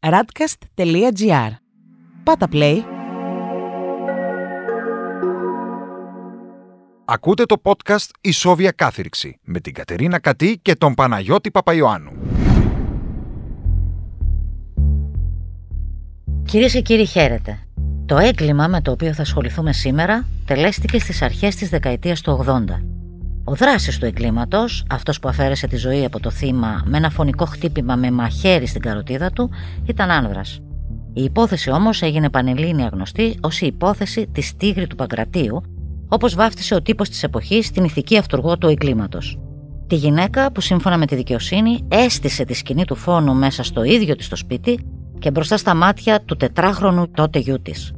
radcast.gr. Πάτα play. Ακούτε το podcast «Η Σόβια Κάθυρξη» με την Κατερίνα Κατή και τον Παναγιώτη Παπαϊωάννου. Κυρίες και κύριοι, χαίρετε. Το έγκλημα με το οποίο θα ασχοληθούμε σήμερα τελέστηκε στις αρχές της δεκαετίας του 80. Ο δράσης του εγκλήματος, αυτός που αφαίρεσε τη ζωή από το θύμα με ένα φωνικό χτύπημα με μαχαίρι στην καροτίδα του, ήταν άνδρας. Η υπόθεση όμως έγινε πανελλήνια γνωστή ως η υπόθεση της Τίγρη του Παγκρατίου, όπως βάφτισε ο τύπος της εποχής την ηθική αυτούργό του εγκλήματος. Τη γυναίκα που σύμφωνα με τη δικαιοσύνη έστησε τη σκηνή του φόνου μέσα στο ίδιο της το σπίτι και μπροστά στα μάτια του τετράχρονου τότε γιού της.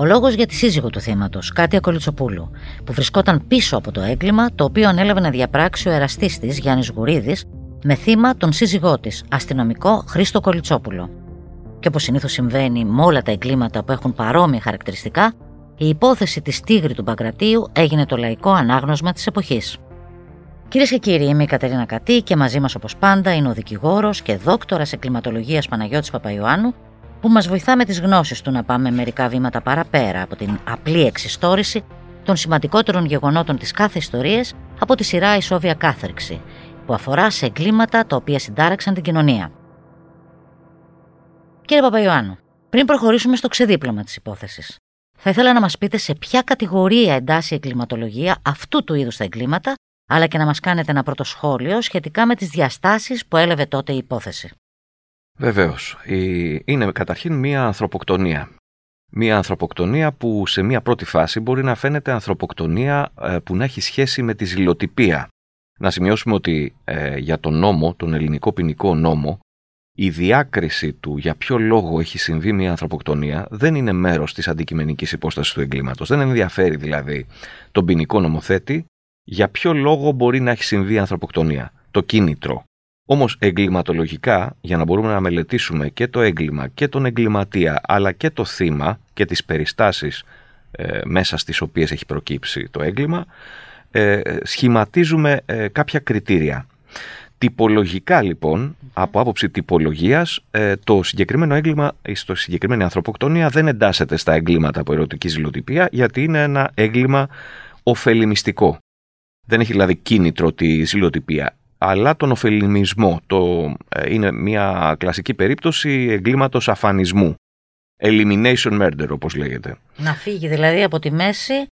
Ο λόγος για τη σύζυγο του θύματο, Κάτια Κολιτσοπούλου, που βρισκόταν πίσω από το έγκλημα το οποίο ανέλαβε να διαπράξει ο εραστής της Γιάννης Γουρίδης με θύμα τον σύζυγό της, αστυνομικό Χρήστο Κολιτσόπουλο. Και όπως συνήθως συμβαίνει με όλα τα εγκλήματα που έχουν παρόμοια χαρακτηριστικά, η υπόθεση της Τίγρη του Παγκρατίου έγινε το λαϊκό ανάγνωσμα της εποχής. Κυρίες και κύριοι, είμαι η Κατερίνα Κατή και μαζί μας, όπως πάντα, είναι ο δικηγόρος και δόκτορα εγκληματολογία Παναγιώτης Παπαϊωάννου, που μας βοηθά με τις γνώσεις του να πάμε μερικά βήματα παραπέρα από την απλή εξιστόρηση των σημαντικότερων γεγονότων της κάθε ιστορίας από τη σειρά «Η Σόβια Κάθριξη», που αφορά σε εγκλήματα τα οποία συντάραξαν την κοινωνία. Κύριε Παπαϊωάννου, πριν προχωρήσουμε στο ξεδίπλωμα της υπόθεσης, θα ήθελα να μας πείτε σε ποια κατηγορία εντάσσει η εγκληματολογία αυτού του είδους τα εγκλήματα, αλλά και να μας κάνετε ένα πρώτο σχόλιο σχετικά με τις διαστάσεις που έλαβε τότε η υπόθεση. Βεβαίως. Είναι καταρχήν μία ανθρωποκτονία. Μία ανθρωποκτονία που σε μία πρώτη φάση μπορεί να φαίνεται ανθρωποκτονία ε, που να έχει σχέση με τη ζηλοτυπία. Να σημειώσουμε ότι ε, για τον νόμο, τον ελληνικό ποινικό νόμο, η διάκριση του για ποιο λόγο έχει συμβεί μια ανθρωποκτονία δεν είναι μέρος της αντικειμενικής υπόστασης του εγκλήματος. Δεν ενδιαφέρει δηλαδή τον ποινικό νομοθέτη για ποιο λόγο μπορεί να έχει συμβεί η ανθρωποκτονία. Το κίνητρο, Όμως εγκληματολογικά, για να μπορούμε να μελετήσουμε και το έγκλημα και τον εγκληματία, αλλά και το θύμα και τις περιστάσεις ε, μέσα στις οποίες έχει προκύψει το έγκλημα, ε, σχηματίζουμε ε, κάποια κριτήρια. Τυπολογικά λοιπόν, από άποψη τυπολογίας, ε, το συγκεκριμένο έγκλημα, στο συγκεκριμένη ανθρωποκτονία δεν εντάσσεται στα εγκλήματα από ερωτική ζηλοτυπία, γιατί είναι ένα έγκλημα ωφελημιστικό. Δεν έχει δηλαδή κίνητρο τη ζηλοτυπία αλλά τον ωφελημισμό. Το, ε, είναι μια κλασική περίπτωση εγκλήματος αφανισμού. Elimination murder όπως λέγεται. Να φύγει δηλαδή από τη μέση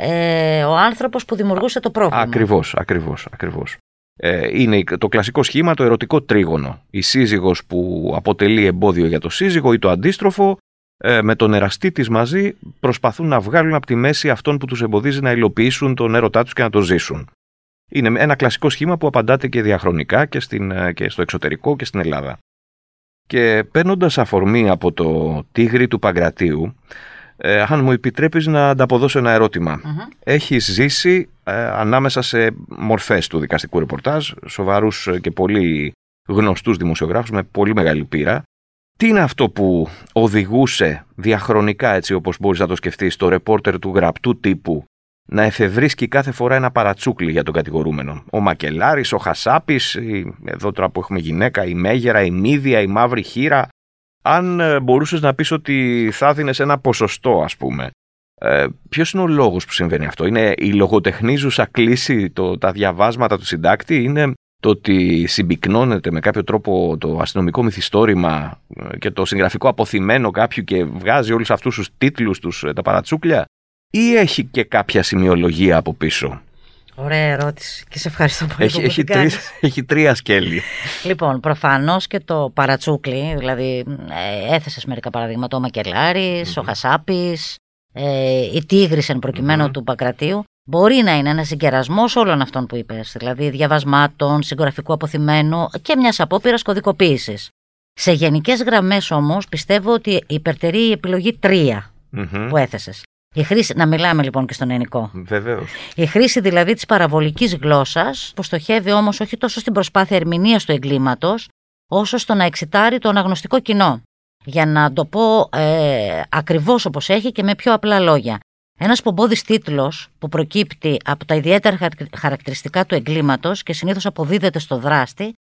ε, ο άνθρωπος που δημιουργούσε το πρόβλημα. Ακριβώς, ακριβώς, ακριβώς. Ε, είναι το κλασικό σχήμα το ερωτικό τρίγωνο. Η σύζυγος που αποτελεί εμπόδιο για το σύζυγο ή το αντίστροφο ε, με τον εραστή της μαζί προσπαθούν να βγάλουν από τη μέση αυτόν που τους εμποδίζει να υλοποιήσουν τον έρωτά τους και να το ζήσουν. Είναι ένα κλασικό σχήμα που απαντάται και διαχρονικά και, στην, ε, και στο εξωτερικό και στην Ελλάδα. Και παίρνοντας αφορμή από το τίγρη του Παγκρατίου, ε, αν μου επιτρέπεις να ανταποδώσω ένα ερώτημα. Mm-hmm. Έχεις ζήσει ε, ανάμεσα σε μορφές του δικαστικού ρεπορτάζ, σοβαρούς και πολύ γνωστούς δημοσιογράφους με πολύ μεγάλη πείρα. Τι είναι αυτό που οδηγούσε διαχρονικά, έτσι όπως μπορείς να το σκεφτείς, το ρεπόρτερ του γραπτού τύπου να εφευρίσκει κάθε φορά ένα παρατσούκλι για τον κατηγορούμενο. Ο Μακελάρης, ο Χασάπης, εδώ τώρα που έχουμε γυναίκα, η Μέγερα, η Μύδια, η Μαύρη Χείρα. Αν ε, μπορούσες να πεις ότι θα έδινες ένα ποσοστό, ας πούμε. Ε, Ποιος είναι ο λόγος που συμβαίνει αυτό, Είναι η λογοτεχνίζουσα κλίση, το, τα διαβάσματα του συντάκτη, Είναι το ότι συμπυκνώνεται με κάποιο τρόπο το αστυνομικό μυθιστόρημα ε, και το συγγραφικό αποθυμένο κάποιου και βγάζει όλους αυτούς τους τίτλους τους, ε, τα παρατσούκλια; Ή έχει και κάποια σημειολογία από πίσω; Ωραία ερώτηση και σε ευχαριστώ πολύ έχει, έχει, έχει τρία σκέλη. λοιπόν, προφανώς και το παρατσούκλι, δηλαδή ε, έθεσες μερικά παραδείγματα, ο μακελαρη ο Χασάπης, ε, η Τίγρης εν προκειμενου του Πακρατίου, μπορεί να είναι ένας συγκερασμό όλων αυτών που είπες, δηλαδή διαβασμάτων, συγγραφικού αποθυμένου και μιας απόπειρας κωδικοποίησης. Σε γενικές γραμμές όμως πιστεύω ότι υπερτερεί η επιλογή 3 που έθεσες. Η χρήση, να μιλάμε λοιπόν και στον ελληνικό. Βεβαίως. Η χρήση δηλαδή της παραβολικής γλώσσας, που στοχεύει όμως όχι τόσο στην προσπάθεια ερμηνείας του εγκλήματος, όσο στο να εξητάρει το αναγνωστικό κοινό. Για να το πω ε, ακριβώς όπως έχει και με πιο απλά λόγια. Ένας πομπόδης τίτλος που προκύπτει από τα ιδιαίτερα χαρακτηριστικά του εγκλήματος και συνήθως αποδίδεται στο δράστη,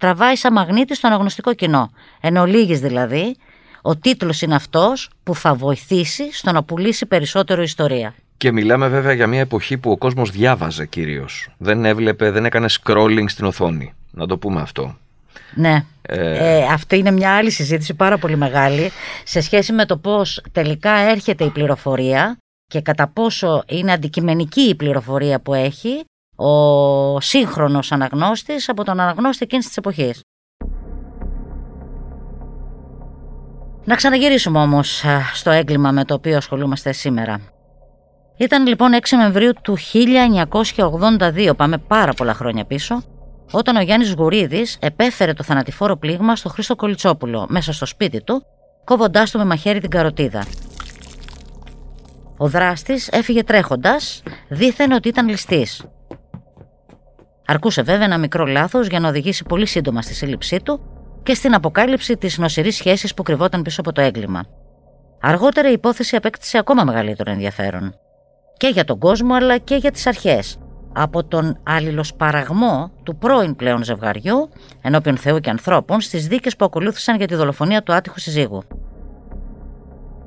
τραβάει σαν μαγνήτη στο αναγνωστικό κοινό. Εν ολίγης δηλαδή, ο τίτλος είναι αυτός που θα βοηθήσει στο να πουλήσει περισσότερο ιστορία. Και μιλάμε βέβαια για μια εποχή που ο κόσμος διάβαζε κυρίως. Δεν έβλεπε, δεν έκανε scrolling στην οθόνη. Να το πούμε αυτό. Ναι. Ε... αυτή είναι μια άλλη συζήτηση πάρα πολύ μεγάλη σε σχέση με το πώς τελικά έρχεται η πληροφορία και κατά πόσο είναι αντικειμενική η πληροφορία που έχει ο σύγχρονος αναγνώστης από τον αναγνώστη εκείνης της εποχής. Να ξαναγυρίσουμε όμως στο έγκλημα με το οποίο ασχολούμαστε σήμερα. Ήταν λοιπόν 6 Νοεμβρίου του 1982, πάμε πάρα πολλά χρόνια πίσω, όταν ο Γιάννης Γουρίδης επέφερε το θανατηφόρο πλήγμα στο Χρήστο Κολιτσόπουλο μέσα στο σπίτι του, κόβοντάς του με μαχαίρι την καροτίδα. Ο δράστης έφυγε τρέχοντας, δίθεν ότι ήταν ληστής. Αρκούσε βέβαια ένα μικρό λάθος για να οδηγήσει πολύ σύντομα στη σύλληψή του και στην αποκάλυψη της νοσηρής σχέσης που κρυβόταν πίσω από το έγκλημα. Αργότερα η υπόθεση απέκτησε ακόμα μεγαλύτερο ενδιαφέρον. Και για τον κόσμο αλλά και για τις αρχές, από τον αλληλοσπαραγμό του πρώην πλέον ζευγαριού, ενώπιον Θεού και ανθρώπων, στις δίκες που ακολούθησαν για τη δολοφονία του άτυχου συζύγου.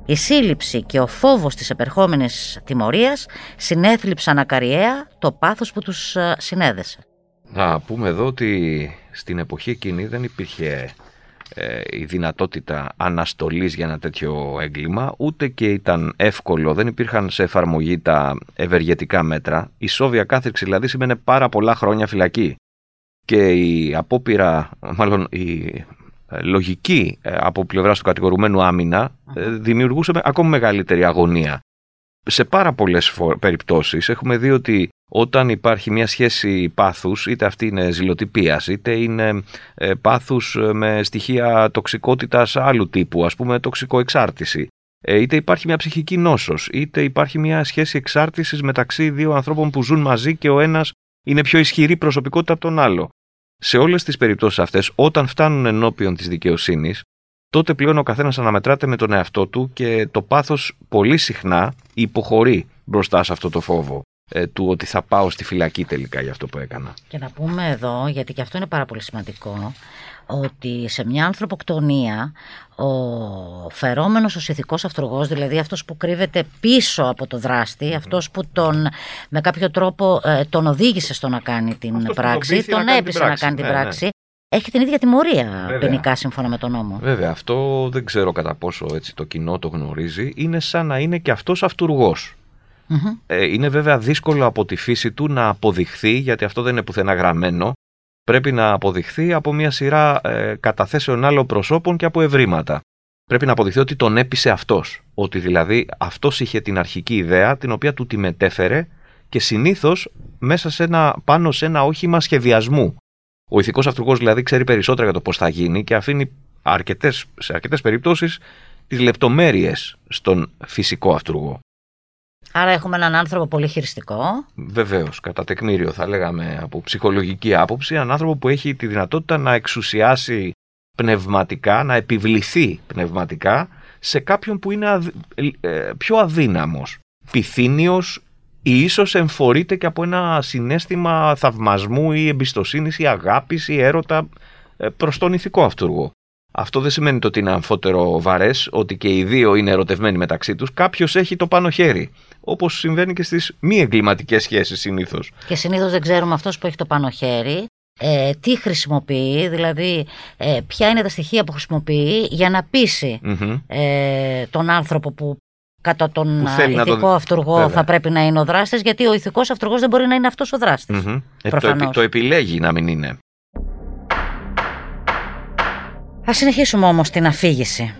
Η σύλληψη και ο φόβος της επερχόμενης τιμωρίας συνέθλιψαν ακαριέα το πάθος που τους ε, συνέδεσε. Να πούμε εδώ ότι στην εποχή εκείνη δεν υπήρχε ε, η δυνατότητα αναστολής για ένα τέτοιο έγκλημα, ούτε και ήταν εύκολο, δεν υπήρχαν σε εφαρμογή τα ευεργετικά μέτρα. Η σόβια κάθριξη δηλαδή σημαίνει πάρα πολλά χρόνια φυλακή. Και η απόπειρα, μάλλον η ε, λογική ε, από πλευράς του κατηγορουμένου άμυνα δημιουργούσε ακόμη μεγαλύτερη αγωνία. Σε πάρα πολλές περιπτώσεις έχουμε δει ότι όταν υπάρχει μια σχέση πάθους, είτε αυτή είναι ζηλοτυπίας, είτε είναι ε, πάθους ε, με στοιχεία τοξικότητας άλλου τύπου, ας πούμε τοξικοεξάρτηση, ε, είτε υπάρχει μια ψυχική νόσος, είτε υπάρχει μια σχέση εξάρτησης μεταξύ δύο ανθρώπων που ζουν μαζί και ο ένας είναι πιο ισχυρή προσωπικότητα από τον άλλο. Σε όλες τις περιπτώσεις αυτές, όταν φτάνουν ενώπιον της δικαιοσύνης, τότε πλέον ο καθένας αναμετράται με τον εαυτό του και το πάθος πολύ συχνά υποχωρεί μπροστά σε αυτό το φόβο ε, του ότι θα πάω στη φυλακή τελικά για αυτό που έκανα. Και να πούμε εδώ, γιατί και αυτό είναι πάρα πολύ σημαντικό, ότι σε μια ανθρωποκτονία ο φερόμενος ο ηθικός αυτούργός, δηλαδή αυτός που κρύβεται πίσω από το δράστη, αυτός που τον, με κάποιο τρόπο ε, τον οδήγησε στο να κάνει την πράξη, τον έπεισε να κάνει την ναι, ναι. πράξη, έχει την ίδια τιμωρία Βέβαια. ποινικά σύμφωνα με τον νόμο. Βέβαια, αυτό δεν ξέρω κατά πόσο έτσι το κοινό το γνωρίζει. Είναι σαν να είναι και αυτός αυτούργός. Ε, είναι βέβαια δύσκολο από τη φύση του να αποδειχθεί, γιατί αυτό δεν είναι πουθενά γραμμένο. Πρέπει να αποδειχθεί από μια σειρά ε, καταθέσεων άλλων προσώπων και από ευρήματα. Πρέπει να αποδειχθεί ότι τον έπεισε αυτός. Ότι δηλαδή αυτός είχε την αρχική ιδέα, την οποία του τη μετέφερε και συνήθως μέσα σε ένα, πάνω σε ένα όχημα σχεδιασμού. Ο ηθικός αυτούργος δηλαδή ξέρει περισσότερα για το πώς θα γίνει και αφήνει αρκετές, σε αρκετές περιπτώσεις τις λεπτομέρειες στον φυσικό αυτούργο. Άρα έχουμε έναν άνθρωπο πολύ χειριστικό. Βεβαίως, κατά τεκμήριο θα λέγαμε από ψυχολογική άποψη, έναν άνθρωπο που έχει τη δυνατότητα να εξουσιάσει πνευματικά, να επιβληθεί πνευματικά σε κάποιον που είναι ε, πιο αδύναμος, πυθύνιος ή ίσως εμφορείται και από ένα συνέστημα θαυμασμού ή εμπιστοσύνης ή αγάπης ή έρωτα ε, προς τον ηθικό αυτούργο. Αυτό δεν σημαίνει ότι είναι αμφότερο βαρές, ότι και οι δύο είναι ερωτευμένοι μεταξύ τους. Κάποιος έχει το πάνω χέρι. Όπως συμβαίνει και στις μη εγκληματικές σχέσεις συνήθως. Και συνήθως δεν ξέρουμε αυτός που έχει το πάνω χέρι. Ε, τι χρησιμοποιεί, δηλαδή ε, ποια είναι τα στοιχεία που χρησιμοποιεί για να πείσει ε, τον άνθρωπο που κατά τον ηθικό το... αυτούργο θα πρέπει να είναι ο δράστης γιατί ο ηθικός αυτούργος δεν μπορεί να είναι αυτός ο δράστης. Mm-hmm. το, το επιλέγει να μην είναι. Ας συνεχίσουμε όμως την αφήγηση.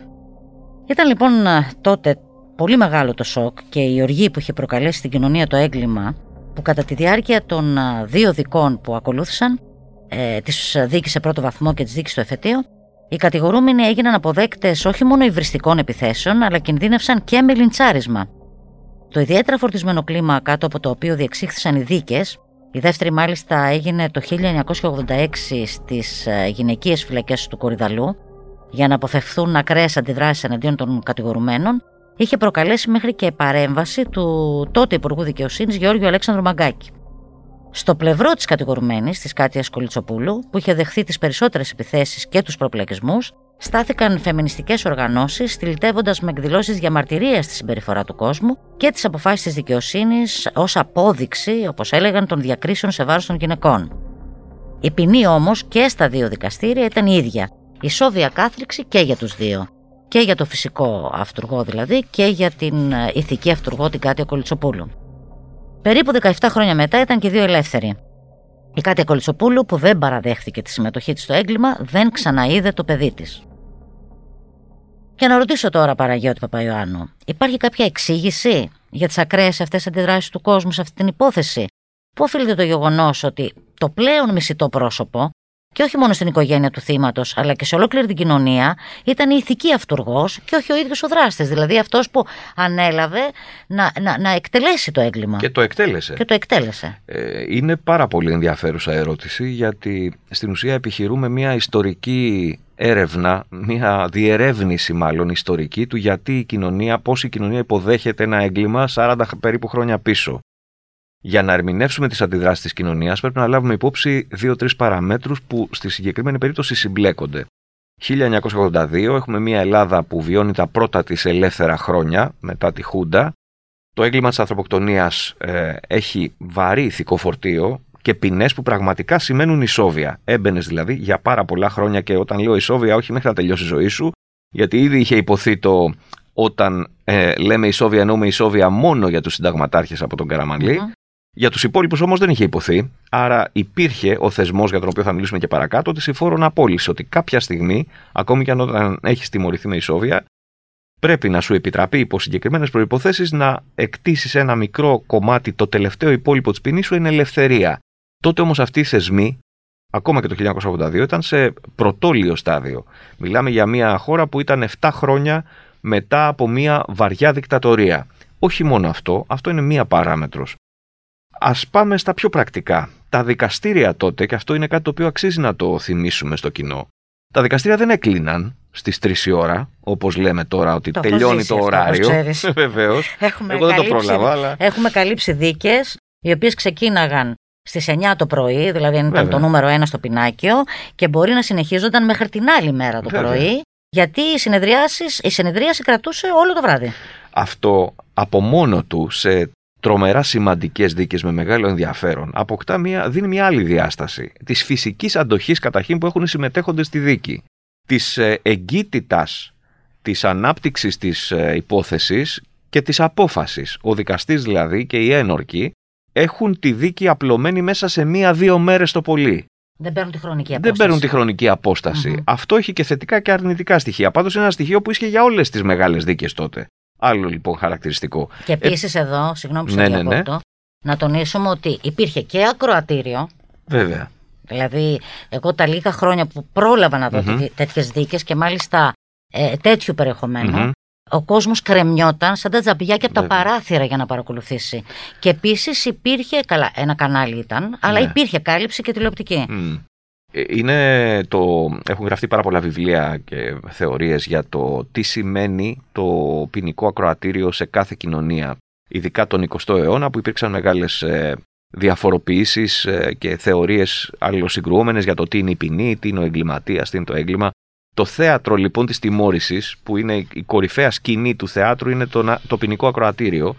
Ήταν λοιπόν τότε πολύ μεγάλο το σοκ και η οργή που είχε προκαλέσει στην κοινωνία το έγκλημα που κατά τη διάρκεια των δύο δικών που ακολούθησαν ε, της δίκης σε πρώτο βαθμό και της δίκης στο εφετείο οι κατηγορούμενοι έγιναν αποδέκτες όχι μόνο υβριστικών επιθέσεων αλλά κινδύνευσαν και με λιντσάρισμα. Το ιδιαίτερα φορτισμένο κλίμα κάτω από το οποίο διεξήχθησαν οι δίκες η δεύτερη μάλιστα έγινε το 1986 στις ε, γυναικείες φυλακές του Κορυδαλού για να αποφευθούν ακραίες αντιδράσεις εναντίον των κατηγορουμένων είχε προκαλέσει μέχρι και παρέμβαση του τότε Υπουργού Δικαιοσύνης Γεώργιου Αλέξανδρου Μαγκάκη. Στο πλευρό της κατηγορουμένης, της Κάτιας Κολιτσοπούλου, που είχε δεχθεί τις περισσότερες επιθέσεις και τους προπλεκισμούς, στάθηκαν φεμινιστικές οργανώσεις, στυλιτεύοντας με εκδηλώσεις διαμαρτυρία στη συμπεριφορά του κόσμου και τις αποφάσεις της δικαιοσύνης ως απόδειξη, όπως έλεγαν, των διακρίσεων σε βάρος των γυναικών. Η ποινή όμως και στα δύο δικαστήρια ήταν η ίδια. Ισόβια κάθριξη και για τους δύο. Και για το φυσικό αυτούργο δηλαδή και για την ε, ηθική αυτούργο την Κάτια Κολιτσοπούλου. Περίπου 17 χρόνια μετά ήταν και δύο ελεύθεροι. Η Κάτια Κολιτσοπούλου, που δεν παραδέχθηκε τη συμμετοχή της στο έγκλημα, δεν ξαναείδε το παιδί της. Και να ρωτήσω τώρα, Παραγιώτη Παπαϊωάννου, υπάρχει κάποια εξήγηση για τις ακραίες αυτές αντιδράσεις του κόσμου σε αυτή την υπόθεση; Πού οφείλεται το γεγονός ότι το πλέον μισητό πρόσωπο, και όχι μόνο στην οικογένεια του θύματος, αλλά και σε ολόκληρη την κοινωνία, ήταν η ηθική αυτούργος και όχι ο ίδιος ο δράστης. Δηλαδή αυτός που ανέλαβε να, να, να εκτελέσει το έγκλημα. Και το εκτέλεσε. Και το εκτέλεσε. Ε, είναι πάρα πολύ ενδιαφέρουσα ερώτηση, γιατί στην ουσία επιχειρούμε μια ιστορική έρευνα, μια διερεύνηση μάλλον ιστορική του γιατί η κοινωνία, πώς η κοινωνία υποδέχεται ένα έγκλημα 40 περίπου χρόνια πίσω. Για να ερμηνεύσουμε τις αντιδράσεις της κοινωνίας, πρέπει να λάβουμε υπόψη δύο-τρεις παραμέτρους που στη συγκεκριμένη περίπτωση συμπλέκονται. 1982 έχουμε μια Ελλάδα που βιώνει τα πρώτα της ελεύθερα χρόνια μετά τη Χούντα. Το έγκλημα της ανθρωποκτονίας ε, έχει βαρύ ηθικό φορτίο και ποινές που πραγματικά σημαίνουν ισόβια. Έμπαινες δηλαδή για πάρα πολλά χρόνια και όταν λέω ισόβια, όχι μέχρι να τελειώσει η ζωή σου, γιατί ήδη είχε υποθεί το όταν ε, λέμε ισόβια, εννοούμε ισόβια μόνο για τους συνταγματάρχες από τον καραμανλη Για τους υπόλοιπους όμως δεν είχε υποθεί. Άρα υπήρχε ο θεσμός για τον οποίο θα μιλήσουμε και παρακάτω, τη συμφόρων απόλυση. Ότι κάποια στιγμή, ακόμη και αν όταν έχεις τιμωρηθεί με ισόβια, πρέπει να σου επιτραπεί υπό συγκεκριμένες προποθέσει να εκτίσεις ένα μικρό κομμάτι, το τελευταίο υπόλοιπο της ποινής σου είναι ελευθερία. Τότε όμως αυτοί οι θεσμοί, ακόμα και το 1982, ήταν σε πρωτόλιο στάδιο. Μιλάμε για μια χώρα που ήταν 7 χρόνια μετά από μια βαριά δικτατορία. Όχι μόνο αυτό, αυτό είναι μία παράμετρος. Ας πάμε στα πιο πρακτικά. Τα δικαστήρια τότε, και αυτό είναι κάτι το οποίο αξίζει να το θυμίσουμε στο κοινό, τα δικαστήρια δεν έκλειναν στις 3 η ώρα, όπως λέμε τώρα ότι Το τελειώνει έχω το ζήσει αυτό, ωράριο. όπως Βεβαίως. Έχουμε Εγώ δεν το καλύψει- πρόλαβα, αλλά. Έχουμε καλύψει δίκες οι οποίες ξεκίναγαν στις 9 το πρωί, δηλαδή αν ήταν Βέβαια. το νούμερο 1 στο πινάκιο και μπορεί να συνεχίζονταν μέχρι την άλλη μέρα το Βέβαια. πρωί γιατί οι συνεδριάσεις, η συνεδρίαση κρατούσε όλο το βράδυ. αυτό από μόνο του σε τρομερά σημαντικές δίκες με μεγάλο ενδιαφέρον αποκτά μια, δίνει μια άλλη διάσταση της φυσικής αντοχής καταρχήν που έχουν οι συμμετέχοντες στη δίκη. Της ε, εγκύτητας της ανάπτυξης της ε, υπόθεσης και της απόφασης. Ο δικαστής δηλαδή και οι ένορκοι έχουν τη δίκη απλωμένη μέσα σε μία-δύο μέρες το πολύ. Δεν παίρνουν τη χρονική Δεν απόσταση. παίρνουν τη χρονική απόσταση. Μμμ. Αυτό έχει και θετικά και αρνητικά στοιχεία. Πάντως είναι ένα στοιχείο που ίσχυε για όλες τις μεγάλες δίκες τότε. Άλλο λοιπόν χαρακτηριστικό. Και επίσης εδώ, συγγνώμη που σε Ναι, ναι, ναι. διακόπτω, να τονίσουμε ότι υπήρχε και ακροατήριο. Βέβαια. Δηλαδή, εγώ τα λίγα χρόνια που πρόλαβα να δω Μμμ. τέτοιες δίκες και μάλιστα ε, τέτοιου περιεχομένου, Μμμ. ο κόσμος κρεμιόταν σαν τα τζαμπιά και από τα Βέβαια. παράθυρα για να παρακολουθήσει. Και επίσης υπήρχε. Καλά, ένα κανάλι ήταν, αλλά Ναι. υπήρχε κάλυψη και τηλεοπτική. Μμ. Ε, Είναι το... Έχουν γραφτεί πάρα πολλά βιβλία και θεωρίες για το τι σημαίνει το ποινικό ακροατήριο σε κάθε κοινωνία. Ειδικά τον 20ο αιώνα που υπήρξαν μεγάλες ε, διαφοροποιήσεις ε, και θεωρίες αλληλοσυγκρουόμενες για το τι είναι η ποινή, τι είναι ο εγκληματίας, τι είναι το έγκλημα. Το θέατρο λοιπόν της τιμώρησης που είναι η κορυφαία σκηνή του θεάτρου είναι το, να- το ποινικό ακροατήριο.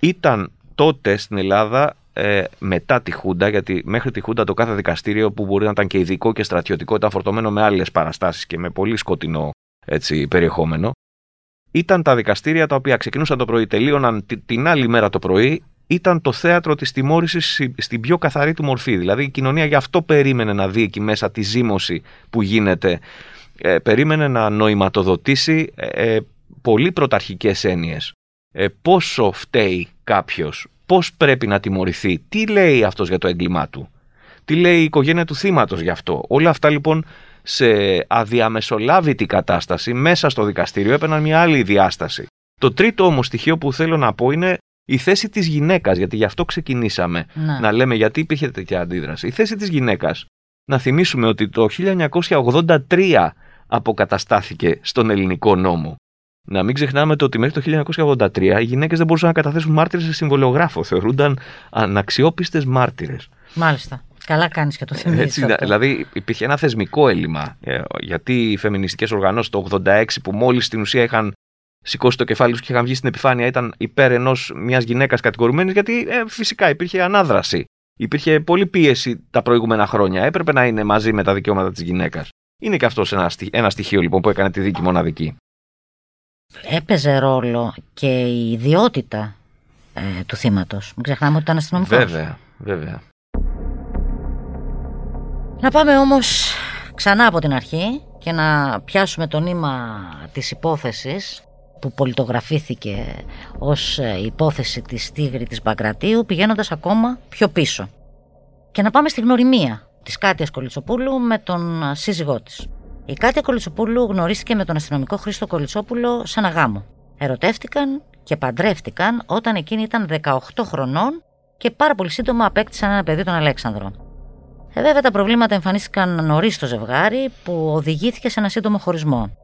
Ήταν τότε στην Ελλάδα ε, μετά τη Χούντα, γιατί μέχρι τη Χούντα το κάθε δικαστήριο που μπορεί να ήταν και ειδικό και στρατιωτικό ήταν φορτωμένο με άλλες παραστάσεις και με πολύ σκοτεινό έτσι, περιεχόμενο. Ήταν τα δικαστήρια τα οποία ξεκινούσαν το πρωί, τελείωναν τη- την άλλη μέρα το πρωί, ήταν το θέατρο της τιμώρησης στη- στην πιο καθαρή του μορφή. Δηλαδή η κοινωνία γι' αυτό περίμενε να δει εκεί μέσα τη ζήμωση που γίνεται. Ε, περίμενε να νοηματοδοτήσει ε, ε, πολύ πρωταρχικές έννοιες. Ε, πόσο φταίει κάποιος, πώς πρέπει να τιμωρηθεί, τι λέει αυτός για το έγκλημά του, τι λέει η οικογένεια του θύματος γι' αυτό. Όλα αυτά λοιπόν σε αδιαμεσολάβητη κατάσταση μέσα στο δικαστήριο έπαιρναν μια άλλη διάσταση. Το τρίτο όμως στοιχείο που θέλω να πω είναι η θέση της γυναίκας, γιατί γι' αυτό ξεκινήσαμε Ναι. να λέμε γιατί υπήρχε τέτοια αντίδραση. Η θέση της γυναίκας. Να θυμίσουμε ότι το 1983 αποκαταστάθηκε στον ελληνικό νόμο. Να μην ξεχνάμε το ότι μέχρι το 1983 οι γυναίκες δεν μπορούσαν να καταθέσουν μάρτυρες σε συμβολιογράφο. Θεωρούνταν αναξιόπιστες μάρτυρες. Μάλιστα. Καλά κάνεις και το θυμίζει. Δηλαδή υπήρχε ένα θεσμικό έλλειμμα. Ε, γιατί οι φεμινιστικές οργανώσεις το 86 που μόλις στην ουσία είχαν σηκώσει το κεφάλι τους και είχαν βγει στην επιφάνεια ήταν υπέρ ενός μιας γυναίκας κατηγορουμένης, γιατί ε, φυσικά υπήρχε ανάδραση. Υπήρχε πολλή πίεση τα προηγούμενα χρόνια. Έπρεπε να είναι μαζί με τα δικαιώματα της γυναίκας. Είναι και αυτός ένα, ένα στοιχείο λοιπόν που έκανε τη δίκη μοναδική. Έπαιζε ρόλο και η ιδιότητα ε, του θύματος. Μην ξεχνάμε ότι ήταν αστυνομικός. Βέβαια, βέβαια. Να πάμε όμως ξανά από την αρχή και να πιάσουμε το νήμα της υπόθεσης που πολιτογραφήθηκε ως ε, υπόθεση της Τίγρη της Παγκρατίου πηγαίνοντας ακόμα πιο πίσω. Και να πάμε στη γνωριμία της Κάτιας Κολυτσοπούλου με τον ε, σύζυγό της. Η Κάτια Κολυτσοπούλου γνωρίστηκε με τον αστυνομικό Χρήστο Κολυτσόπουλο σε ένα γάμο. Ερωτεύτηκαν και παντρεύτηκαν όταν εκείνη ήταν 18 χρονών και πάρα πολύ σύντομα απέκτησαν ένα παιδί τον Αλέξανδρο. Ε, βέβαια τα προβλήματα εμφανίστηκαν νωρίς στο ζευγάρι που οδηγήθηκε σε ένα σύντομο χωρισμό.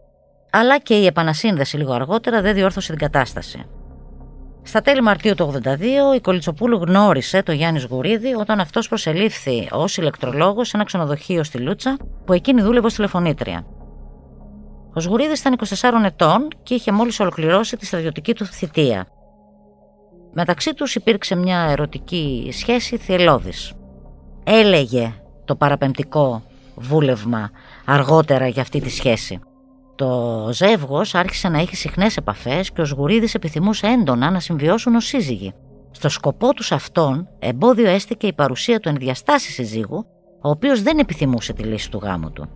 Αλλά και η επανασύνδεση λίγο αργότερα δεν διόρθωσε την κατάσταση. Στα τέλη Μαρτίου του 1982, η Κολυτσοπούλου γνώρισε τον Γιάννης Γουρίδη όταν αυτός προσελήφθη ως ηλεκτρολόγος σε ένα ξενοδοχείο στη Λούτσα, που εκείνη δούλευε ως τηλεφωνήτρια. Ο Σγουρίδη ήταν 24 ετών και είχε μόλις ολοκληρώσει τη στρατιωτική του θητεία. Μεταξύ τους υπήρξε μια ερωτική σχέση θελώδης έλεγε το παραπεμπτικό βούλευμα αργότερα για αυτή τη σχέση. Το ζεύγος άρχισε να έχει συχνές επαφές και ο Σγουρίδης επιθυμούσε έντονα να συμβιώσουν ως σύζυγοι. Στο σκοπό τους αυτόν εμπόδιο έστηκε η παρουσία του ενδιαστάση συζύγου, ο οποίος δεν επιθυμούσε τη λύση του γάμου του.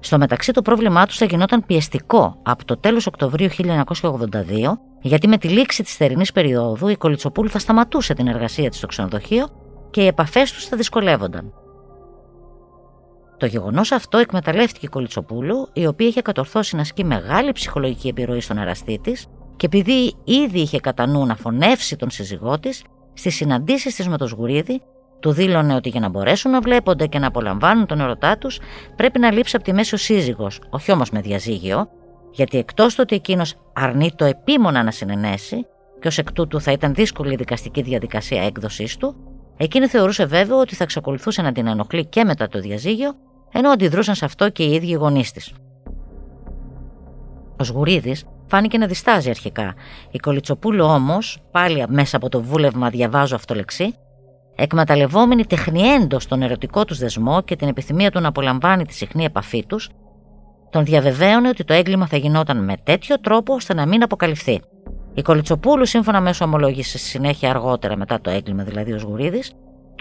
Στο μεταξύ το πρόβλημά τους θα γινόταν πιεστικό από το τέλος Οκτωβρίου 1982, γιατί με τη λήξη της θερινής περίοδου η Κολυτσοπούλου θα σταματούσε την εργασία της στο ξενοδοχείο και οι επαφές τους θα δυσκολεύονταν. Το γεγονός αυτό εκμεταλλεύτηκε η Κολυτσοπούλου, η οποία είχε κατορθώσει να ασκεί μεγάλη ψυχολογική επιρροή στον εραστή της και επειδή ήδη είχε κατά νου να φωνεύσει τον σύζυγό της, στις συναντήσεις της με το Σγουρίδη, του δήλωνε ότι για να μπορέσουν να βλέπονται και να απολαμβάνουν τον ερωτά τους, πρέπει να λείψει από τη μέση ο σύζυγος, όχι όμως με διαζύγιο, γιατί εκτός του ότι εκείνος αρνεί το επίμονα να συνενέσει, και ως εκ τούτου θα ήταν δύσκολη η δικαστική διαδικασία έκδοσής του, Εκείνη θεωρούσε βέβαιο ότι θα εξακολουθούσε να την ενοχλεί και μετά το διαζύγιο, ενώ αντιδρούσαν σε αυτό και οι ίδιοι γονείς της. Ο Σγουρίδης φάνηκε να διστάζει αρχικά. Η Κολυτσοπούλου όμως, πάλι μέσα από το βούλευμα διαβάζω αυτό λεξί, εκμεταλλευόμενη τεχνιέντος τον ερωτικό τους δεσμό και την επιθυμία του να απολαμβάνει τη συχνή επαφή τους, τον διαβεβαίωνε ότι το έγκλημα θα γινόταν με τέτοιο τρόπο ώστε να μην αποκαλυφθεί. Η Κολυτσοπούλου, σύμφωνα με όσο ομολόγησε στη συνέχεια αργότερα μετά το έγκλημα, δηλαδή ο Σγουρίδης,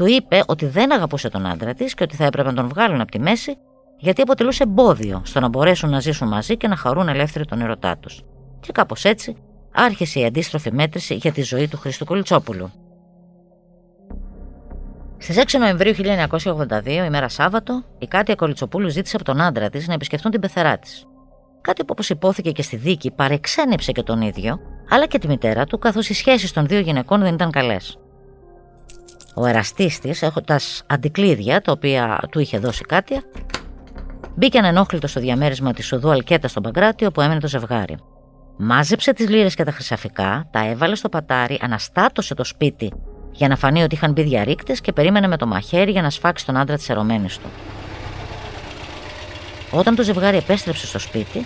του είπε ότι δεν αγαπούσε τον άντρα της και ότι θα έπρεπε να τον βγάλουν από τη μέση, γιατί αποτελούσε εμπόδιο στο να μπορέσουν να ζήσουν μαζί και να χαρούν ελεύθεροι τον ερωτά τους. Και κάπως έτσι άρχισε η αντίστροφη μέτρηση για τη ζωή του Χρήστου Κολυτσόπουλου. Στις 6 Νοεμβρίου 1982, ημέρα Σάββατο, η Κάτια Κολυτσοπούλου ζήτησε από τον άντρα της να επισκεφτούν την πεθερά της. Κάτι που, όπως υπόθηκε και στη δίκη, παρεξένεψε και τον ίδιο, αλλά και τη μητέρα του, καθώς οι σχέσεις των δύο γυναικών δεν ήταν καλές. Ο εραστής της, έχοντας αντικλείδια, τα οποία του είχε δώσει Κάτια, μπήκε ανενόχλητος στο διαμέρισμα της οδού Αλκέτα στον Παγκράτιο, όπου έμενε το ζευγάρι. Μάζεψε τις λίρε και τα χρυσαφικά, τα έβαλε στο πατάρι, αναστάτωσε το σπίτι για να φανεί ότι είχαν μπει διαρρήκτες και περίμενε με το μαχαίρι για να σφάξει τον άντρα της ερωμένης του. Όταν το ζευγάρι επέστρεψε στο σπίτι,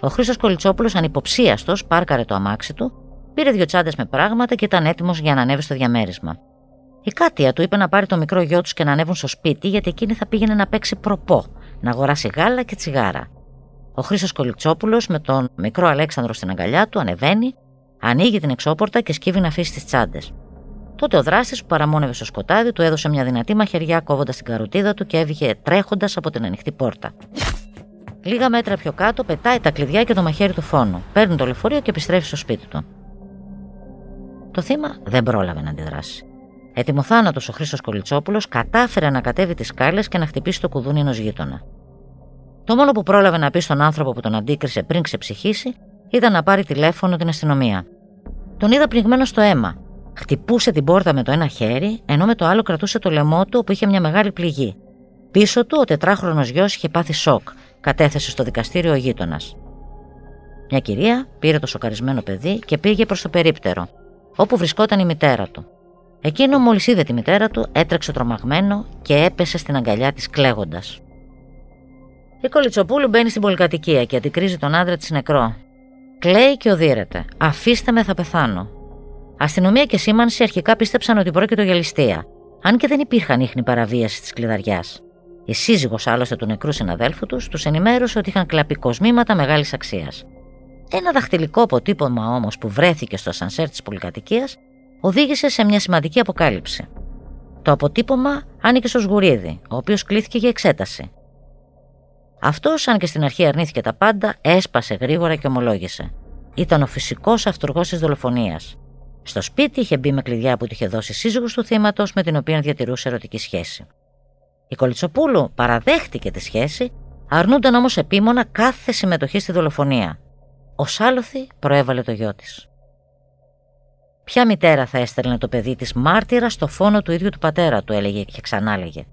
ο Χρήστος Κολυτσόπουλο, ανυποψίαστος, πάρκαρε το αμάξι του, πήρε δύο τσάντες με πράγματα και ήταν έτοιμος για να ανέβει στο διαμέρισμα. Η Κάτια του είπε να πάρει το μικρό γιο τους και να ανέβουν στο σπίτι, γιατί εκείνη θα πήγαινε να παίξει προπό, να αγοράσει γάλα και τσιγάρα. Ο Χρήστος Κολυτσόπουλο, με τον μικρό Αλέξανδρο στην αγκαλιά του, ανεβαίνει, ανοίγει την εξώπορτα και σκύβει να αφήσει τις τσάντες. Τότε ο δράστης που παραμόνευε στο σκοτάδι του έδωσε μια δυνατή μαχαιριά κόβοντας την καροτίδα του και έβγε τρέχοντας από την ανοιχτή πόρτα. Λίγα μέτρα πιο κάτω πετάει τα κλειδιά και το μαχαίρι του φόνου. Παίρνει το λεωφορείο και επιστρέφει στο σπίτι του. Το θύμα δεν πρόλαβε να αντιδράσει. Ετοιμοθάνατο ο Χρήστος Κολυτσόπουλο κατάφερε να κατέβει τις σκάλες και να χτυπήσει το κουδούνι ενός γείτονα. Το μόνο που πρόλαβε να πει στον άνθρωπο που τον αντίκρισε πριν ξεψυχήσει ήταν να πάρει τηλέφωνο την αστυνομία. Τον είδα πνιγμένο στο αίμα. Χτυπούσε την πόρτα με το ένα χέρι, ενώ με το άλλο κρατούσε το λαιμό του που είχε μια μεγάλη πληγή. Πίσω του ο τετράχρονος γιος είχε πάθει σοκ, κατέθεσε στο δικαστήριο ο γείτονας. Μια κυρία πήρε το σοκαρισμένο παιδί και πήγε προς το περίπτερο, όπου βρισκόταν η μητέρα του. Εκείνο μόλις είδε τη μητέρα του, έτρεξε τρομαγμένο και έπεσε στην αγκαλιά της κλαίγοντας. Η Κολιτσοπούλου μπαίνει στην πολυκατοικία και αντικρίζει τον άντρα της νεκρό. Κλαίει και οδύρεται. Αφήστε με, θα πεθάνω. Αστυνομία και σήμανση αρχικά πίστεψαν ότι πρόκειται για ληστεία, αν και δεν υπήρχαν ίχνη παραβίασης της κλειδαριάς. Η σύζυγος άλλωστε του νεκρού συναδέλφου τους τους ενημέρωσε ότι είχαν κλαπεί κοσμήματα μεγάλης αξίας. Ένα δαχτυλικό αποτύπωμα όμως που βρέθηκε στο σανσέρ της πολυκατοικίας οδήγησε σε μια σημαντική αποκάλυψη. Το αποτύπωμα άνοιγε στο Σγουρίδη, ο οποίος κλήθηκε για εξέταση. Αυτός, αν και στην αρχή αρνήθηκε τα πάντα, έσπασε γρήγορα και ομολόγησε. Ήταν ο φυσικός αυτούργος της δολοφονίας. Στο σπίτι είχε μπει με κλειδιά που του είχε δώσει σύζυγος του θύματος με την οποία διατηρούσε ερωτική σχέση. Η Κολιτσοπούλου παραδέχτηκε τη σχέση, αρνούνταν όμως επίμονα κάθε συμμετοχή στη δολοφονία. Ο Σάλωθη προέβαλε το γιο της. Ποια μητέρα θα έστελνε το παιδί της μάρτυρα στο φόνο του ίδιου του πατέρα του, έλεγε και ξανάλεγε.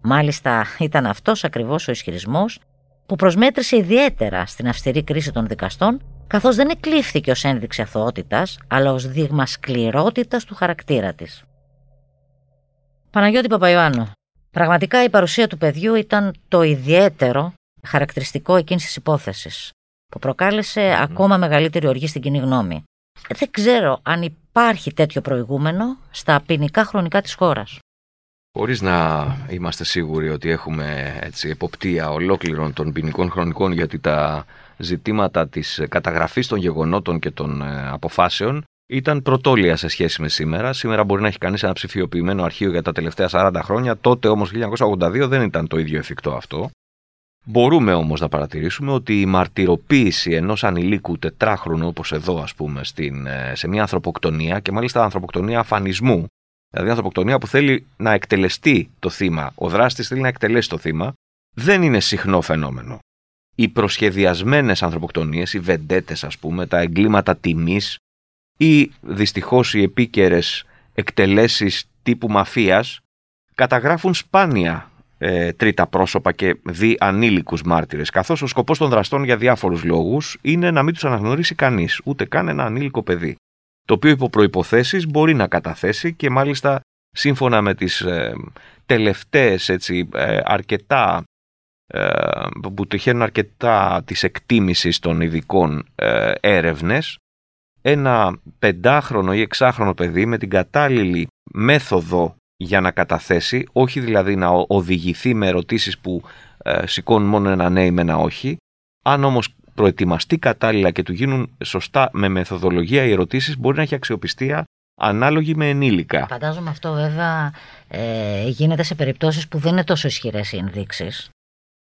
Μάλιστα, ήταν αυτός ακριβώς ο ισχυρισμός που προσμέτρησε ιδιαίτερα στην αυστηρή κρίση των δικαστών, καθώς δεν εκλήφθηκε ως ένδειξη αθωότητας, αλλά ως δείγμα σκληρότητας του χαρακτήρα της. Παναγιώτη Παπαϊωάννου. Πραγματικά η παρουσία του παιδιού ήταν το ιδιαίτερο χαρακτηριστικό εκείνης της υπόθεσης, που προκάλεσε ακόμα μεγαλύτερη οργή στην κοινή γνώμη. Δεν ξέρω αν υπάρχει τέτοιο προηγούμενο στα ποινικά χρονικά της χώρας. Χωρίς να είμαστε σίγουροι ότι έχουμε έτσι, εποπτεία ολόκληρων των ποινικών χρονικών γιατί τα ζητήματα της καταγραφής των γεγονότων και των ε, αποφάσεων ήταν πρωτόλια σε σχέση με σήμερα. Σήμερα μπορεί να έχει κανείς ένα ψηφιοποιημένο αρχείο για τα τελευταία 40 χρόνια, τότε όμως 1982 δεν ήταν το ίδιο εφικτό αυτό. Μπορούμε όμως να παρατηρήσουμε ότι η μαρτυροποίηση ενός ανηλίκου τετράχρονου όπως εδώ ας πούμε στην, ε, σε μια ανθρωποκτονία και μάλιστα ανθρωποκτονία αφανισμού δηλαδή ανθρωποκτονία που θέλει να εκτελεστεί το θύμα, ο δράστης θέλει να εκτελέσει το θύμα, δεν είναι συχνό φαινόμενο. Οι προσχεδιασμένες ανθρωποκτονίες, οι βεντέτες ας πούμε, τα εγκλήματα τιμής ή δυστυχώς οι επίκαιρες εκτελέσεις τύπου μαφίας καταγράφουν σπάνια ε, τρίτα πρόσωπα και δι ανήλικους μάρτυρες, καθώς ο σκοπός των δραστών για διάφορους λόγους είναι να μην τους αναγνωρίσει κανείς, ούτε καν ένα ανήλικο παιδί το οποίο υπό προϋποθέσεις μπορεί να καταθέσει και μάλιστα σύμφωνα με τις ε, τελευταίες έτσι, ε, αρκετά ε, που τυχαίνουν αρκετά της εκτίμησης των ειδικών ε, έρευνες ένα πεντάχρονο ή εξάχρονο παιδί με την κατάλληλη μέθοδο για να καταθέσει, όχι δηλαδή να οδηγηθεί με ερωτήσεις που ε, σηκώνουν μόνο ένα ναι ή με ένα όχι, αν όμως προετοιμαστεί κατάλληλα και του γίνουν σωστά με μεθοδολογία οι ερωτήσεις, μπορεί να έχει αξιοπιστία ανάλογη με ενήλικα. Φαντάζομαι αυτό βέβαια ε, γίνεται σε περιπτώσεις που δεν είναι τόσο ισχυρές οι ενδείξεις.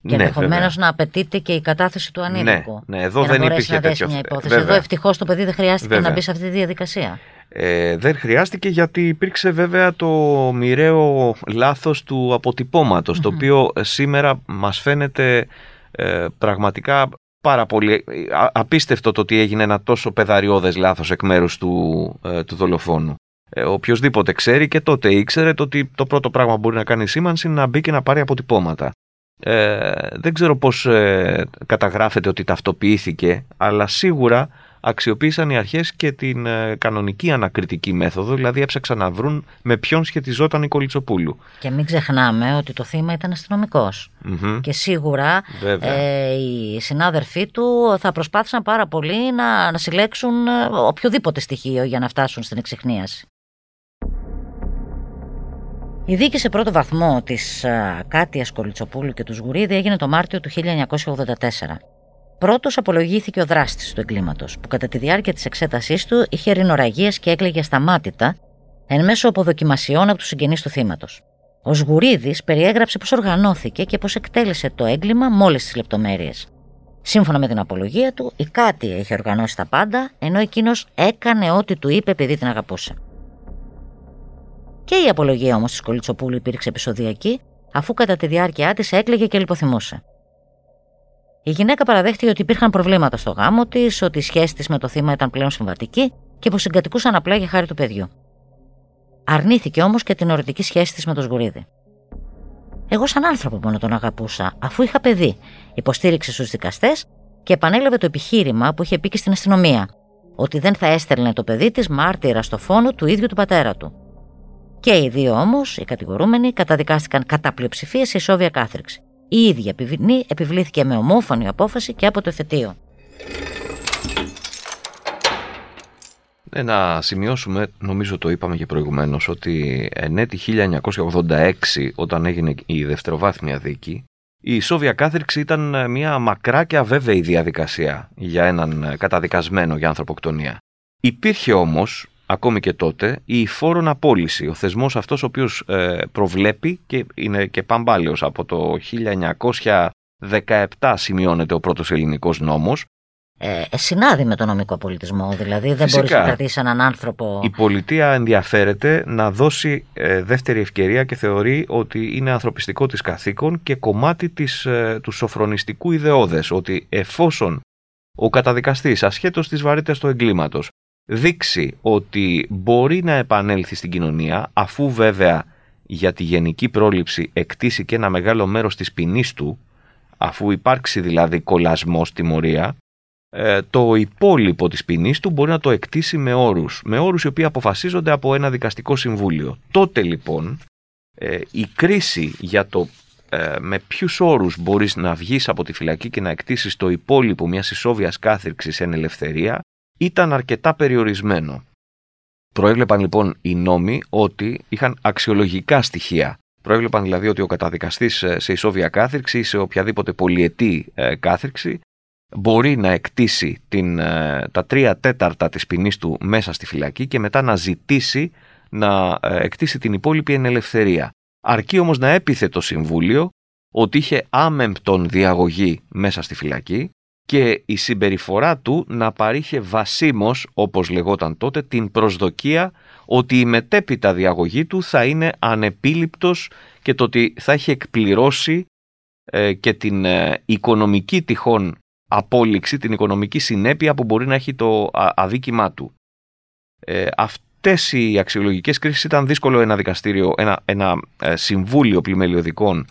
Και ναι, ενδεχομένως να απαιτείται και η κατάθεση του ανήλικου. Ναι, ναι εδώ δεν υπήρχε να τέτοιο. Μια υπόθεση. Εδώ ευτυχώς το παιδί δεν χρειάστηκε να μπει σε αυτή τη διαδικασία. Ε, δεν χρειάστηκε γιατί υπήρξε βέβαια το μοιραίο λάθος του αποτυπωματος το οποίο σήμερα μας φαίνεται ε, πραγματικά πάρα πολύ απίστευτο το ότι έγινε ένα τόσο πεδαριώδες λάθος εκ μέρους του, ε, του δολοφόνου. Ε, οποιοςδήποτε ξέρει και τότε ήξερε το ότι το πρώτο πράγμα που μπορεί να κάνει η σήμανση είναι να μπει και να πάρει αποτυπώματα. Ε, δεν ξέρω πώς ε, καταγράφεται ότι ταυτοποιήθηκε, αλλά σίγουρα αξιοποίησαν οι αρχές και την ε, κανονική ανακριτική μέθοδο, δηλαδή έψαξαν να βρουν με ποιον σχετιζόταν η Κολιτσοπούλου. Και μην ξεχνάμε ότι το θύμα ήταν Και σίγουρα ε, οι συνάδελφοί του θα προσπάθησαν πάρα πολύ να, να συλλέξουν ε, οποιοδήποτε στοιχείο για να φτάσουν στην εξυχνίαση. Η δίκη σε πρώτο βαθμό της Κάτιας Κολιτσοπούλου και του Σγουρίδη έγινε το Μάρτιο του 1984. Πρώτος απολογήθηκε ο δράστης του εγκλήματος, που κατά τη διάρκεια της εξέτασής του είχε ρινοραγίες και έκλαιγε ασταμάτητα εν μέσω αποδοκιμασιών από τους συγγενείς του θύματος. Ο Σγουρίδης περιέγραψε πώς οργανώθηκε και πώς εκτέλεσε το έγκλημα με όλες τις λεπτομέρειες. Σύμφωνα με την απολογία του, η Κάτια είχε οργανώσει τα πάντα, ενώ εκείνος έκανε ό,τι του είπε επειδή την αγαπούσε. Και η απολογία όμως της Κολιτσοπούλου υπήρξε επεισοδιακή, αφού κατά τη διάρκεια της έκλαιγε και λιποθυμούσε. Η γυναίκα παραδέχτηκε ότι υπήρχαν προβλήματα στο γάμο της, ότι η σχέση της με το θύμα ήταν πλέον συμβατική και πως συγκατοικούσαν απλά για χάρη του παιδιού. Αρνήθηκε όμως και την ορατική σχέση της με τον Σγουρίδη. Εγώ, σαν άνθρωπο, μόνο τον αγαπούσα, αφού είχα παιδί, υποστήριξε στους δικαστές και επανέλαβε το επιχείρημα που είχε πει και στην αστυνομία, ότι δεν θα έστελνε το παιδί της μάρτυρα στο φόνο του ίδιου του πατέρα του. Και οι δύο όμως, οι κατηγορούμενοι, καταδικάστηκαν κατά πλειοψηφία σε ισόβια κάθριξη. Η ίδια ποινή επιβλήθηκε με ομόφωνη απόφαση και από το εφετείο. Ε, να σημειώσουμε, νομίζω το είπαμε και προηγουμένως, ότι εν έτη 1986 όταν έγινε η δευτεροβάθμια δίκη, η ισόβια κάθριξη ήταν μια μακρά και αβέβαιη διαδικασία για έναν καταδικασμένο για ανθρωποκτονία. Υπήρχε όμως, ακόμη και τότε, η φόρον απόλυση, ο θεσμός αυτός ο οποίος ε, προβλέπει και είναι και παμπάλαιος από το 1917 σημειώνεται ο πρώτος ελληνικός νόμος, ε, συνάδει με τον νομικό πολιτισμό. Δηλαδή δεν μπορεί να κρατήσει έναν άνθρωπο. Η πολιτεία ενδιαφέρεται να δώσει ε, δεύτερη ευκαιρία και θεωρεί ότι είναι ανθρωπιστικό της καθήκον και κομμάτι της, ε, του σοφρονιστικού ιδεώδες ότι εφόσον ο καταδικαστής ασχέτως της βαρύτητας του εγκλήματος δείξει ότι μπορεί να επανέλθει στην κοινωνία αφού βέβαια για τη γενική πρόληψη εκτίσει και ένα μεγάλο μέρος της ποινής του αφού υπάρξει δηλαδή κολλασμός τιμωρία ε, το υπόλοιπο της ποινής του μπορεί να το εκτίσει με όρους, με όρους οι οποίοι αποφασίζονται από ένα δικαστικό συμβούλιο. Τότε λοιπόν ε, η κρίση για το ε, με ποιους όρους μπορείς να βγεις από τη φυλακή και να εκτίσεις το υπόλοιπο μιας ισόβιας κάθριξης εν ελευθερία ήταν αρκετά περιορισμένο. Προέβλεπαν λοιπόν οι νόμοι ότι είχαν αξιολογικά στοιχεία. Προέβλεπαν δηλαδή ότι ο καταδικαστής σε ισόβια κάθριξη ή σε οποιαδήποτε πολυετή κάθριξη μπορεί να εκτίσει την, ε, τα τρία τέταρτα της ποινής του μέσα στη φυλακή και μετά να ζητήσει να ε, εκτίσει την υπόλοιπη εν ελευθερία. Αρκεί όμως να έπιθε το Συμβούλιο ότι είχε άμεμπτον διαγωγή μέσα στη φυλακή και η συμπεριφορά του να παρήχε βασίμως, όπως λεγόταν τότε, την προσδοκία ότι η μετέπειτα διαγωγή του θα είναι ανεπίληπτος και το ότι θα έχει εκπληρώσει ε, και την οικονομική τυχόν απόλυξη, την οικονομική συνέπεια που μπορεί να έχει το αδίκημά του. Ε, αυτές οι αξιολογικές κρίσεις ήταν δύσκολο ένα δικαστήριο, ένα, ένα ε, συμβούλιο πλημελιωδικών ε,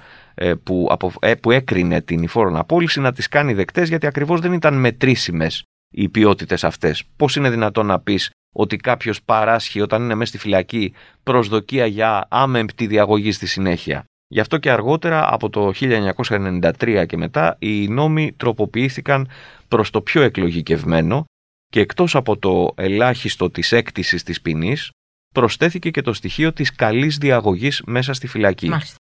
που, απο, ε, που έκρινε την υφόρον απόλυση να τις κάνει δεκτές γιατί ακριβώς δεν ήταν μετρήσιμες οι ποιότητες αυτές. Πώς είναι δυνατόν να πεις ότι κάποιος παράσχει όταν είναι μέσα στη φυλακή προσδοκία για άμεμπτη διαγωγή στη συνέχεια; Γι' αυτό και αργότερα από το 1993 και μετά οι νόμοι τροποποιήθηκαν προς το πιο εκλογικευμένο και εκτός από το ελάχιστο της έκτησης της ποινής, προσθέθηκε και το στοιχείο της καλής διαγωγής μέσα στη φυλακή. Μάλιστα.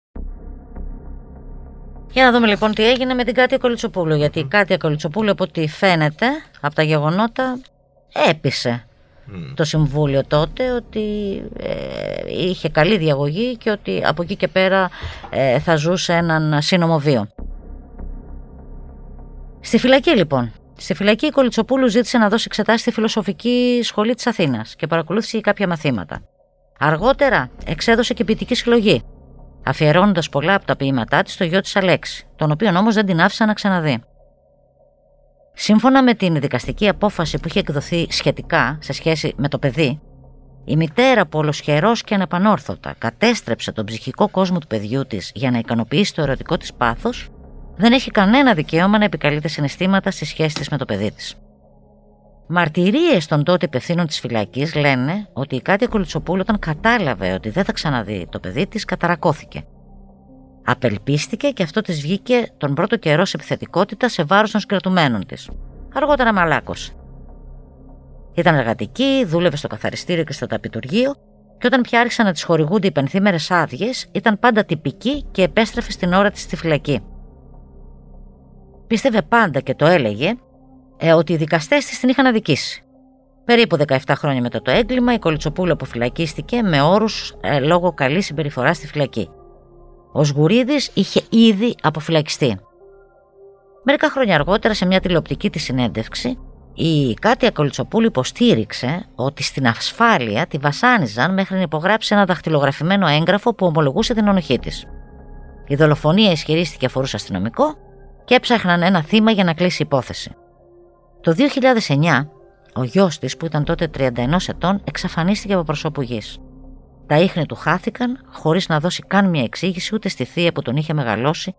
Για να δούμε λοιπόν τι έγινε με την Κάτια Κολυτσοπούλου. Γιατί η Κάτια Κολυτσοπούλου, από ό,τι φαίνεται από τα γεγονότα, έπεισε το Συμβούλιο τότε ότι ε, είχε καλή διαγωγή και ότι από εκεί και πέρα ε, θα ζούσε έναν σύνομο βίο. Στη φυλακή λοιπόν. Στη φυλακή η Κολυτσοπούλου ζήτησε να δώσει εξετάσει στη Φιλοσοφική Σχολή της Αθήνας και παρακολούθησε κάποια μαθήματα. Αργότερα εξέδωσε και ποιητική συλλογή, αφιερώνοντας πολλά από τα ποίηματά της στο γιο της Αλέξη, τον οποίο όμως δεν την άφησε να ξαναδεί. Σύμφωνα με την δικαστική απόφαση που είχε εκδοθεί σχετικά σε σχέση με το παιδί, η μητέρα πολλοσχερό και ανεπανόρθωτα κατέστρεψε τον ψυχικό κόσμο του παιδιού της για να ικανοποιήσει το ερωτικό της πάθος, δεν έχει κανένα δικαίωμα να επικαλείται συναισθήματα στη σχέση της με το παιδί της. Μαρτυρίες των τότε υπευθύνων της φυλακής λένε ότι η Κάτια Κολυτσοπούλου, όταν κατάλαβε ότι δεν θα ξαναδεί το παιδί της, καταρακώθηκε Απελπίστηκε και αυτό της βγήκε τον πρώτο καιρό σε επιθετικότητα σε βάρος των συγκρατουμένων της. Αργότερα μαλάκωσε. Ήταν εργατική, δούλευε στο καθαριστήριο και στο ταπειτουργείο και όταν πια άρχισαν να της χορηγούνται οι πενθήμερε άδειες, ήταν πάντα τυπική και επέστρεφε στην ώρα της στη φυλακή. Πίστευε πάντα και το έλεγε ε, ότι οι δικαστές της την είχαν αδικήσει. Περίπου 17 χρόνια μετά το έγκλημα, η Κολυτσοπούλου αποφυλακίστηκε με όρους ε, λόγω καλής συμπεριφοράς στη φυλακή. Ο Σγουρίδης είχε ήδη αποφυλακιστεί. Μερικά χρόνια αργότερα, σε μια τηλεοπτική της συνέντευξη, η Κάτια Κολυτσοπούλου υποστήριξε ότι στην ασφάλεια τη βασάνιζαν μέχρι να υπογράψει ένα δαχτυλογραφημένο έγγραφο που ομολογούσε την ονοχή της. Η δολοφονία ισχυρίστηκε αφορούσε αστυνομικό και έψαχναν ένα θύμα για να κλείσει υπόθεση. Το 2009, ο γιος της, που ήταν τότε 31 ετών, εξαφανίστηκε από προσώπου γης. Τα ίχνη του χάθηκαν χωρίς να δώσει καν μια εξήγηση ούτε στη θεία που τον είχε μεγαλώσει,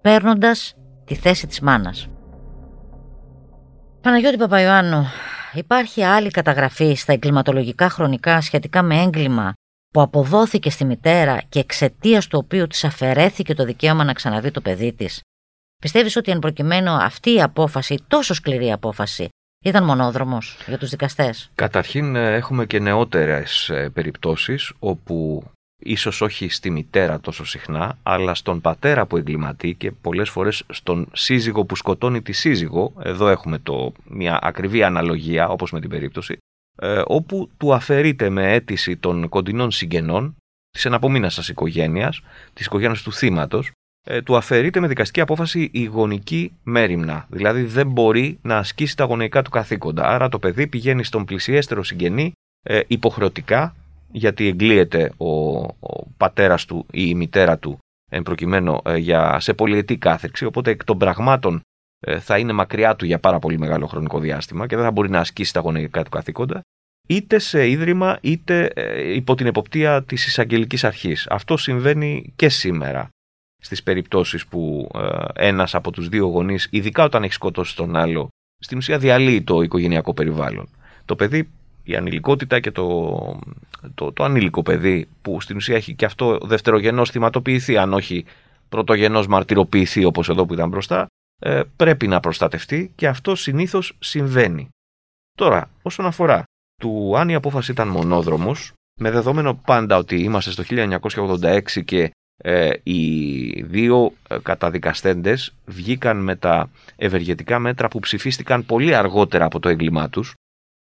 παίρνοντας τη θέση της μάνας. Παναγιώτη Παπαϊωάννου, υπάρχει άλλη καταγραφή στα εγκληματολογικά χρονικά σχετικά με έγκλημα που αποδόθηκε στη μητέρα και εξαιτίας του οποίου της αφαιρέθηκε το δικαίωμα να ξαναδεί το παιδί της; Πιστεύεις ότι εν προκειμένου αυτή η απόφαση, τόσο σκληρή απόφαση, ήταν μονόδρομος για τους δικαστές; Καταρχήν ε, έχουμε και νεότερες ε, περιπτώσεις όπου ίσως όχι στη μητέρα τόσο συχνά, αλλά στον πατέρα που εγκληματεί και πολλές φορές στον σύζυγο που σκοτώνει τη σύζυγο, εδώ έχουμε το, μια ακριβή αναλογία όπως με την περίπτωση, ε, όπου του αφαιρείται με αίτηση των κοντινών συγγενών, της εναπομείνασας οικογένειας, της οικογένειας του θύματος, ε, του αφαιρείται με δικαστική απόφαση η γονική μέρημνα. Δηλαδή δεν μπορεί να ασκήσει τα γονεϊκά του καθήκοντα. Άρα το παιδί πηγαίνει στον πλησιέστερο συγγενή ε, υποχρεωτικά γιατί εγκλείεται ο, ο πατέρας του ή η μητέρα του εν προκειμένου ε, για, σε πολυετή κάθεξη, οπότε εκ των πραγμάτων ε, θα είναι μακριά του για πάρα πολύ μεγάλο χρονικό διάστημα και δεν θα μπορεί να ασκήσει τα γονεϊκά του καθήκοντα, είτε σε ίδρυμα είτε ε, υπό την εποπτεία της εισαγγελικής αρχής. Αυτό συμβαίνει και σήμερα στις περιπτώσεις που ένας από τους δύο γονείς, ειδικά όταν έχει σκοτώσει τον άλλο, στην ουσία διαλύει το οικογενειακό περιβάλλον. Το παιδί η ανηλικότητα και το, το, το ανήλικο παιδί που στην ουσία έχει και αυτό δευτερογενώς θυματοποιηθεί αν όχι πρωτογενώς μαρτυροποιηθεί όπως εδώ που ήταν μπροστά ε, πρέπει να προστατευτεί και αυτό συνήθως συμβαίνει. Τώρα όσον αφορά του αν η απόφαση ήταν μονόδρομος με δεδομένο πάντα ότι είμαστε στο 1986 και ε, οι δύο ε, καταδικαστέντες βγήκαν με τα ευεργετικά μέτρα που ψηφίστηκαν πολύ αργότερα από το έγκλημά τους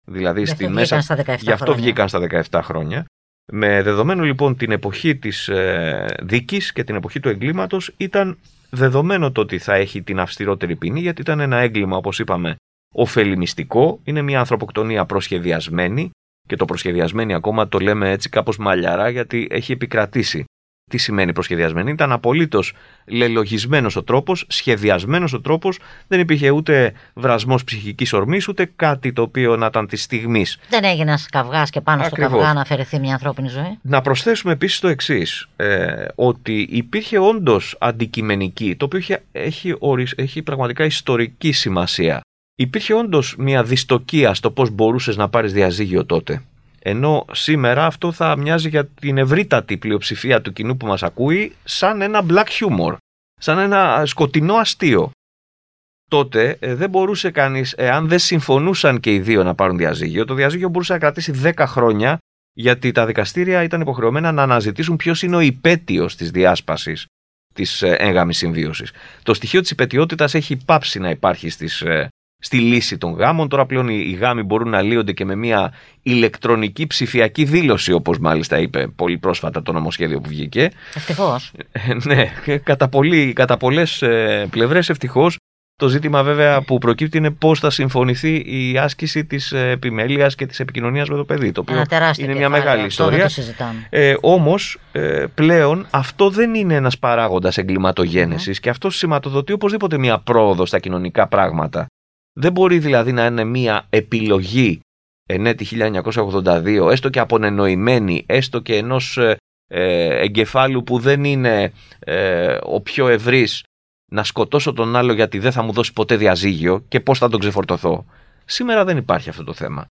Δηλαδή στη μέσα. Γι' αυτό βγήκαν στα 17 χρόνια. Με δεδομένο λοιπόν την εποχή της ε, δίκης και την εποχή του εγκλήματος ήταν δεδομένο το ότι θα έχει την αυστηρότερη ποινή γιατί ήταν ένα έγκλημα όπως είπαμε ωφελημιστικό, είναι μια ανθρωποκτονία προσχεδιασμένη και το προσχεδιασμένη ακόμα το λέμε έτσι κάπως μαλλιαρά γιατί έχει επικρατήσει τι σημαίνει προσχεδιασμένη; Ήταν απολύτως λελογισμένος ο τρόπος, σχεδιασμένος ο τρόπος. Δεν υπήρχε ούτε βρασμός ψυχικής ορμής, ούτε κάτι το οποίο να ήταν της στιγμής. Δεν έγινε ένας καυγάς και πάνω Ακριβώς. στο καυγά να αφαιρεθεί μια ανθρώπινη ζωή; Να προσθέσουμε επίσης το εξής. Ε, ότι υπήρχε όντως αντικειμενική, το οποίο έχει, έχει, έχει πραγματικά ιστορική σημασία. Υπήρχε όντως μια δυστοκία στο πώς μπορούσες να πάρεις διαζύγιο τότε. Ενώ σήμερα αυτό θα μοιάζει για την ευρύτατη πλειοψηφία του κοινού που μας ακούει σαν ένα black humor, σαν ένα σκοτεινό αστείο. Τότε ε, δεν μπορούσε κανείς, εάν δεν συμφωνούσαν και οι δύο να πάρουν διαζύγιο, το διαζύγιο μπορούσε να κρατήσει 10 χρόνια γιατί τα δικαστήρια ήταν υποχρεωμένα να αναζητήσουν ποιος είναι ο υπέτειος της διάσπασης της ε, έγγαμης συμβίωσης. Το στοιχείο της υπετιότητας έχει πάψει να υπάρχει στις ε, στη λύση των γάμων. Τώρα πλέον οι γάμοι μπορούν να λύονται και με μια ηλεκτρονική ψηφιακή δήλωση, όπως μάλιστα είπε πολύ πρόσφατα το νομοσχέδιο που βγήκε. Ευτυχώς. Ε, ναι, κατά, πολύ, κατά πολλές ε, πλευρές ευτυχώς. Το ζήτημα βέβαια που προκύπτει είναι πώς θα συμφωνηθεί η άσκηση της ε, επιμέλειας και της επικοινωνίας με το παιδί, το οποίο είναι μια μεγάλη ιστορία. Ε, όμως ε, πλέον αυτό δεν είναι ένας παράγοντας εγκληματογένεσης και αυτό σηματοδοτεί οπωσδήποτε μια πρόοδο στα κοινωνικά πράγματα. Δεν μπορεί δηλαδή να είναι μία επιλογή ενέτη 1982, έστω και απονενοημένη, έστω και ενός ε, ε, εγκεφάλου που δεν είναι ε, ο πιο ευρύς, να σκοτώσω τον άλλο γιατί δεν θα μου δώσει ποτέ διαζύγιο και πώς θα τον ξεφορτωθώ. Σήμερα δεν υπάρχει αυτό το θέμα.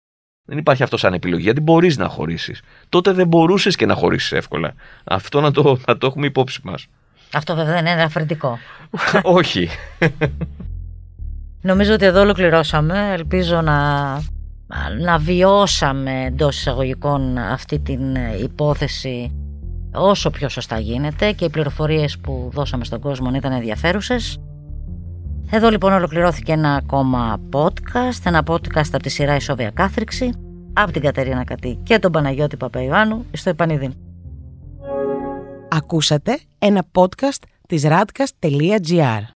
Δεν υπάρχει αυτό σαν επιλογή, γιατί μπορείς να χωρίσεις. Τότε δεν μπορούσες και να χωρίσεις εύκολα. Αυτό να το, να το έχουμε υπόψη μας. Αυτό βέβαια δεν είναι ελαφρυντικό. Όχι. Νομίζω ότι εδώ ολοκληρώσαμε. Ελπίζω να, να βιώσαμε εντός εισαγωγικών αυτή την υπόθεση όσο πιο σωστά γίνεται και οι πληροφορίες που δώσαμε στον κόσμο ήταν ενδιαφέρουσες. Εδώ λοιπόν ολοκληρώθηκε ένα ακόμα podcast, ένα podcast από τη σειρά Ισόβια Κάθριξη, από την Κατερίνα Κατή και τον Παναγιώτη Παπαϊωάννου στο Επανειδήν. Ακούσατε ένα podcast της radcast.gr.